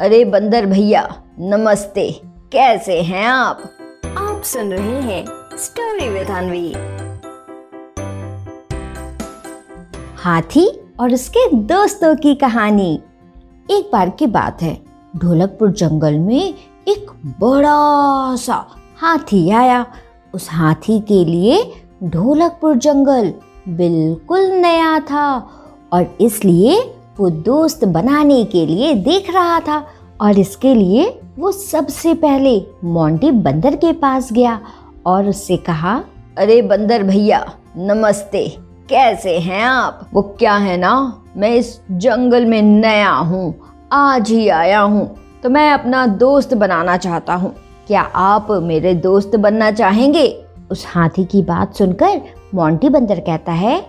अरे बंदर भैया नमस्ते। कैसे हैं आप? आप सुन रहे हैं स्टोरी विद अनवी हाथी और उसके दोस्तों की कहानी। एक बार की बात है ढोलकपुर जंगल में एक बड़ा सा हाथी आया। उस हाथी के लिए ढोलकपुर जंगल बिल्कुल नया था और इसलिए वो दोस्त बनाने के लिए देख रहा था और इसके लिए वो सबसे पहले मोंटी बंदर के पास गया और उससे कहा, अरे बंदर भैया, नमस्ते। कैसे हैं आप? वो क्या है ना? मैं इस जंगल में नया हूँ, आज ही आया हूँ तो मैं अपना दोस्त बनाना चाहता हूँ। क्या आप मेरे दोस्त बनना चाहेंगे? उस हाथी की बात सुनकर मोंटी बंदर कहता है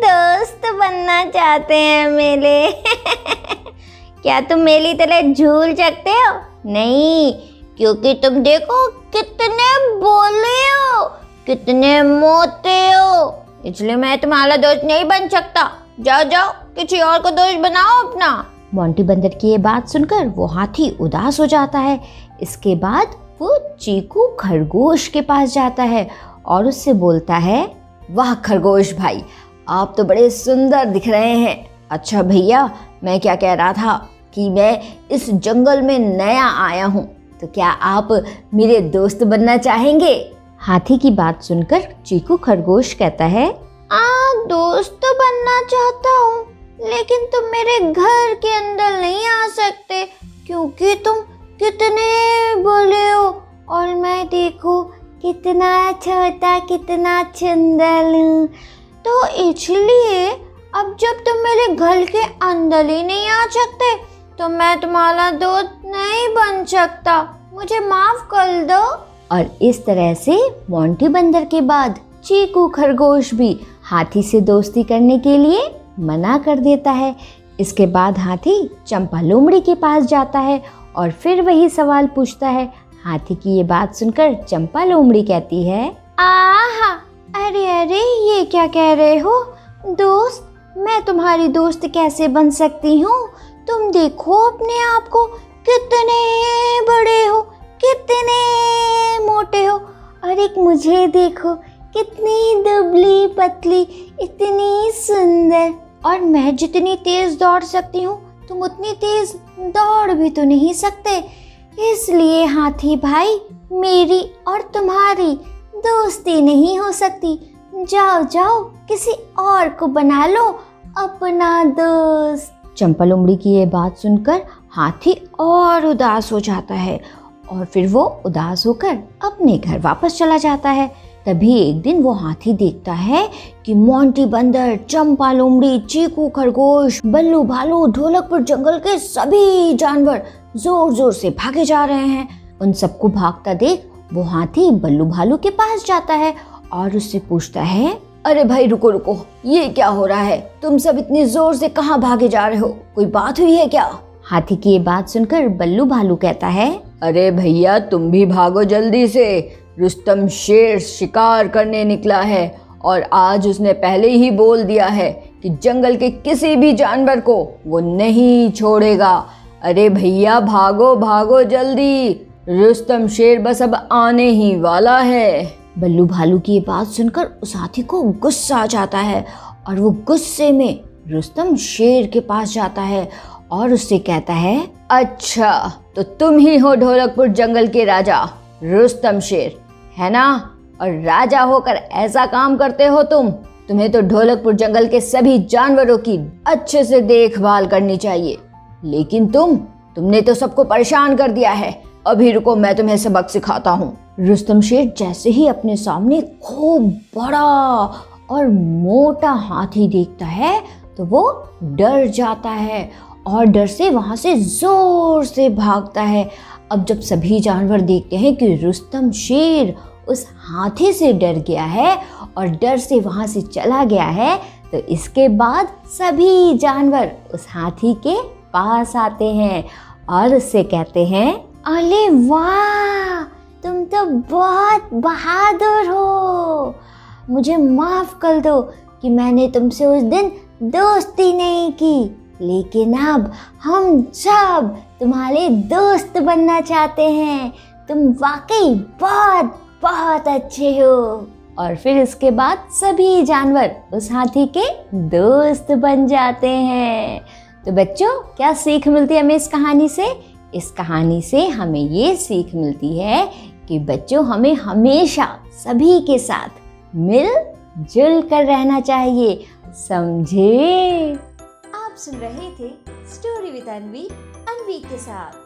दोस्त बनना चाहते हैं मेले। क्या तुम मेरी तरह झूल सकते हो? नहीं, क्योंकि तुम देखो कितने बोले हो, कितने मोटे हो। इसलिए मैं तुम्हारा दोस्त नहीं बन सकता। जाओ जाओ, किसी और को दोस्त बनाओ अपना। मोंटी बंदर की ये बात सुनकर वो हाथी उदास हो जाता है। इसके बाद वो चीकू खरगोश के पास जाता है और उससे बोलता है, वाह खरगोश भाई आप तो बड़े सुंदर दिख रहे हैं। अच्छा भैया, मैं क्या कह रहा था कि मैं इस जंगल में नया आया हूँ तो क्या आप मेरे दोस्त बनना चाहेंगे? हाथी की बात सुनकर चीकू खरगोश कहता है, आ, दोस्त तो बनना चाहता हूँ, लेकिन तुम मेरे घर के अंदर नहीं आ सकते, क्योंकि तुम कितने बोले हो और मैं देखो कितना छोटा, कितना सुंदर तो इसलिए अब जब तुम मेरे घर के अंदर ही नहीं आ सकते तो मैं तुम्हारा दोस्त नहीं बन सकता। मुझे माफ़ कर दो। और इस तरह से मोंटी बंदर के बाद चीकू खरगोश भी हाथी से दोस्ती करने के लिए मना कर देता है। इसके बाद हाथी चंपा लोमड़ी के पास जाता है और फिर वही सवाल पूछता है। हाथी की ये बात सुनकर चंपा लोमड़ी कहती है आहा अरे अरे, ये क्या कह रहे हो? दोस्त, मैं तुम्हारी दोस्त कैसे बन सकती हूँ? तुम देखो अपने आप को, कितने बड़े हो, कितने मोटे हो। और एक मुझे देखो, कितनी दुबली पतली, इतनी सुंदर। और मैं जितनी तेज दौड़ सकती हूँ, तुम उतनी तेज दौड़ भी तो नहीं सकते। इसलिए हाथी भाई, मेरी और तुम्हारी दोस्ती नहीं हो सकती। जाओ जाओ, किसी और को बना लो अपना दोस्त। चंपा लोमड़ी की ये बात सुनकर हाथी और उदास हो जाता है और फिर वो उदास होकर अपने घर वापस चला जाता है। तभी एक दिन वो हाथी देखता है कि मोंटी बंदर चंपा लोमड़ी चीकू, खरगोश, बल्लू भालू, ढोलकपुर जंगल के सभी जानवर ज़ोर ज़ोर से भागे जा रहे हैं। उन सबको भागता देख वो हाथी बल्लू भालू के पास जाता है और उससे पूछता है, अरे भाई, रुको रुको, ये क्या हो रहा है? तुम सब इतनी ज़ोर से कहाँ भागे जा रहे हो? कोई बात हुई है क्या? हाथी की ये बात सुनकर बल्लू भालू कहता है, अरे भैया, तुम भी भागो जल्दी से। रुस्तम शेर शिकार करने निकला है और आज उसने पहले ही बोल दिया है कि जंगल के किसी भी जानवर को वो नहीं छोड़ेगा। अरे भैया, भागो भागो जल्दी। रुस्तम शेर बस अब आने ही वाला है। बल्लू भालू की ये बात सुनकर उस हाथी को गुस्सा आ जाता है और वो गुस्से में रुस्तम शेर के पास जाता है और उससे कहता है अच्छा तो तुम ही हो ढोलकपुर जंगल के राजा, रुस्तम शेर, है ना? और राजा होकर ऐसा काम करते हो तुम? तुम्हें तो ढोलकपुर जंगल के सभी जानवरों की अच्छे से देखभाल करनी चाहिए। लेकिन तुम, तुमने तो सबको परेशान कर दिया है। अभी रुको, मैं तुम्हें सबक सिखाता हूँ। रुस्तम शेर जैसे ही अपने सामने खूब बड़ा और मोटा हाथी देखता है तो वो डर जाता है और डर से वहाँ से ज़ोर से भागता है। अब जब सभी जानवर देखते हैं कि रुस्तम शेर उस हाथी से डर गया है और डर से वहाँ से चला गया है तो इसके बाद सभी जानवर उस हाथी के पास आते हैं और उससे कहते हैं अरे वाह, तुम तो बहुत बहादुर हो। मुझे माफ़ कर दो कि मैंने तुमसे उस दिन दोस्ती नहीं की, लेकिन अब हम सब तुम्हारे दोस्त बनना चाहते हैं। तुम वाकई बहुत बहुत अच्छे हो। और फिर इसके बाद सभी जानवर उस हाथी के दोस्त बन जाते हैं। तो बच्चों, क्या सीख मिलती है हमें इस कहानी से? इस कहानी से हमें ये सीख मिलती है कि बच्चों, हमें हमेशा सभी के साथ मिल जुल कर रहना चाहिए। समझे? आप सुन रहे थे स्टोरी विद अनवी अनवी के साथ।